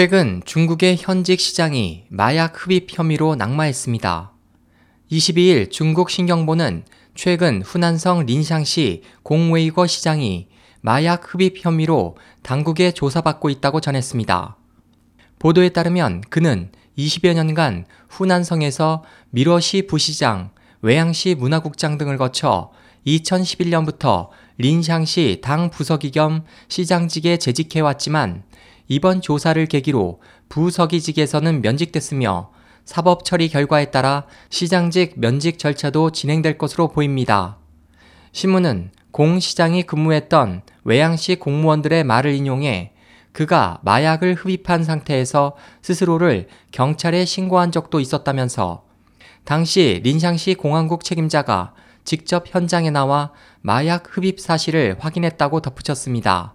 최근 중국의 현직 시장이 마약 흡입 혐의로 낙마했습니다. 22일 중국 신경보는 최근 후난성 린샹시 공웨이거 시장이 마약 흡입 혐의로 당국에 조사받고 있다고 전했습니다. 보도에 따르면 그는 20여 년간 후난성에서 미러시 부시장, 외양시 문화국장 등을 거쳐 2011년부터 린샹시 당 부서기 겸 시장직에 재직해왔지만 이번 조사를 계기로 부서기직에서는 면직됐으며 사법 처리 결과에 따라 시장직 면직 절차도 진행될 것으로 보입니다. 신문은 공 시장이 근무했던 외양시 공무원들의 말을 인용해 그가 마약을 흡입한 상태에서 스스로를 경찰에 신고한 적도 있었다면서 당시 린샹시 공항국 책임자가 직접 현장에 나와 마약 흡입 사실을 확인했다고 덧붙였습니다.